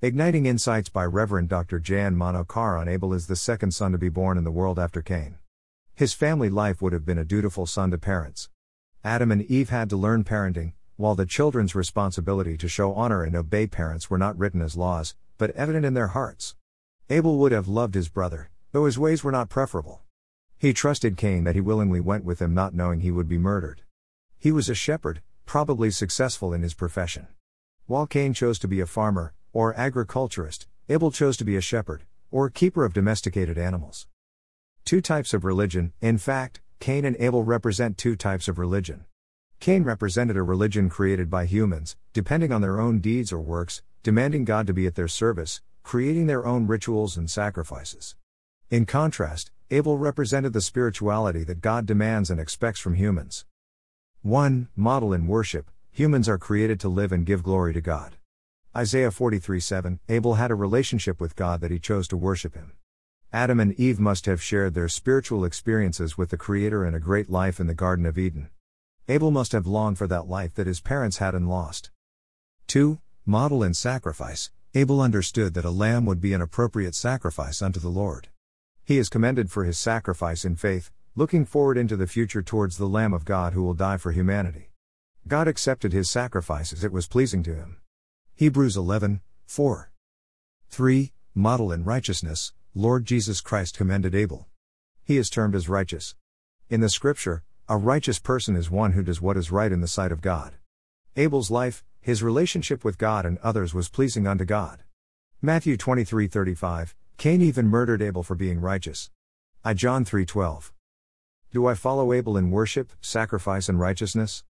Igniting Insights by Reverend Dr. Jan Manokaran Abel is the second son to be born in the world after Cain. His family life would have been a dutiful son to parents. Adam and Eve had to learn parenting, while the children's responsibility to show honor and obey parents were not written as laws, but evident in their hearts. Abel would have loved his brother, though his ways were not preferable. He trusted Cain that he willingly went with him, not knowing he would be murdered. He was a shepherd, probably successful in his profession. While Cain chose to be a farmer, or agriculturist, Abel chose to be a shepherd, or keeper of domesticated animals. Two types of religion, in fact, Cain and Abel represent two types of religion. Cain represented a religion created by humans, depending on their own deeds or works, demanding God to be at their service, creating their own rituals and sacrifices. In contrast, Abel represented the spirituality that God demands and expects from humans. 1. Model in worship Humans are created to live and give glory to God. Isaiah 43 7 Abel had a relationship with God that he chose to worship him. Adam and Eve must have shared their spiritual experiences with the Creator and a great life in the Garden of Eden. Abel must have longed for that life that his parents had and lost. 2. Model in sacrifice Abel understood that a lamb would be an appropriate sacrifice unto the Lord. He is commended for his sacrifice in faith, looking forward into the future towards the Lamb of God who will die for humanity. God accepted his sacrifice as it was pleasing to him. Hebrews 11, 4. 3. Model in righteousness, Lord Jesus Christ commended Abel. He is termed as righteous. In the scripture, a righteous person is one who does what is right in the sight of God. Abel's life, his relationship with God and others was pleasing unto God. Matthew 23:35 Cain even murdered Abel for being righteous. I John 3:12 Do I follow Abel in worship, sacrifice and righteousness?